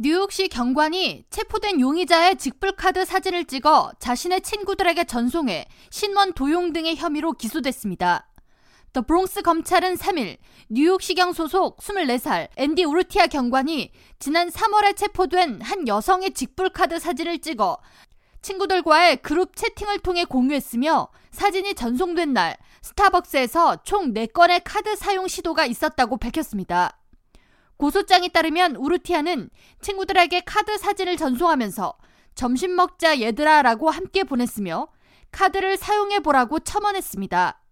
뉴욕시 경관이 체포된 용의자의 직불카드 사진을 찍어 자신의 친구들에게 전송해 신원 도용 등의 혐의로 기소됐습니다. 더 브롱스 검찰은 3일 뉴욕시경 소속 24살 앤디 우르티아 경관이 지난 3월에 체포된 한 여성의 직불카드 사진을 찍어 친구들과의 그룹 채팅을 통해 공유했으며 사진이 전송된 날 스타벅스에서 총 4건의 카드 사용 시도가 있었다고 밝혔습니다. 고소장에 따르면 우르티아는 친구들에게 카드 사진을 전송하면서 점심 먹자 얘들아 라고 함께 보냈으며 카드를 사용해 보라고 첨언했습니다.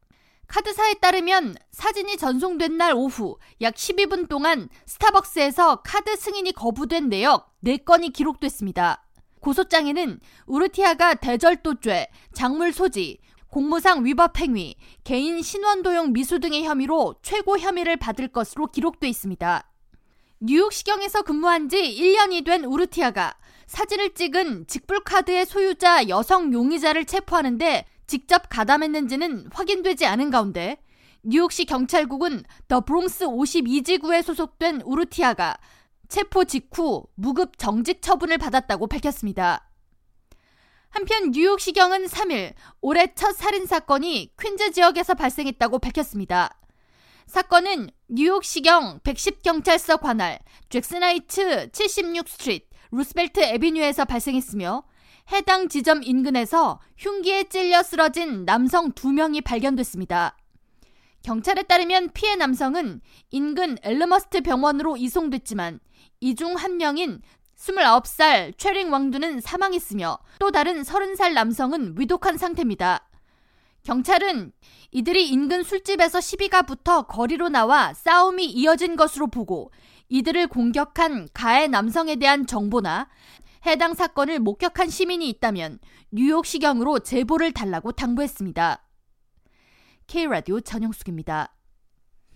카드사에 따르면 사진이 전송된 날 오후 약 12분 동안 스타벅스에서 카드 승인이 거부된 내역 4건이 기록됐습니다. 고소장에는 우르티아가 대절도죄, 작물 소지, 공무상 위법 행위, 개인 신원 도용 미수 등의 혐의로 최고 혐의를 받을 것으로 기록돼 있습니다. 뉴욕시경에서 근무한 지 1년이 된 우르티아가 사진을 찍은 직불카드의 소유자 여성 용의자를 체포하는데 직접 가담했는지는 확인되지 않은 가운데 뉴욕시 경찰국은 더 브롱스 52지구에 소속된 우르티아가 체포 직후 무급 정직 처분을 받았다고 밝혔습니다. 한편 뉴욕시경은 3일 올해 첫 살인사건이 퀸즈 지역에서 발생했다고 밝혔습니다. 사건은 뉴욕시경 110경찰서 관할 잭슨하이츠 76 스트리트 루스벨트 에비뉴에서 발생했으며 해당 지점 인근에서 흉기에 찔려 쓰러진 남성 2명이 발견됐습니다. 경찰에 따르면 피해 남성은 인근 엘름허스트 병원으로 이송됐지만 이 중 한 명인 29살 최링 왕두는 사망했으며 또 다른 30살 남성은 위독한 상태입니다. 경찰은 이들이 인근 술집에서 시비가 붙어 거리로 나와 싸움이 이어진 것으로 보고 이들을 공격한 가해 남성에 대한 정보나 해당 사건을 목격한 시민이 있다면 뉴욕시경으로 제보를 달라고 당부했습니다. K라디오 전영숙입니다.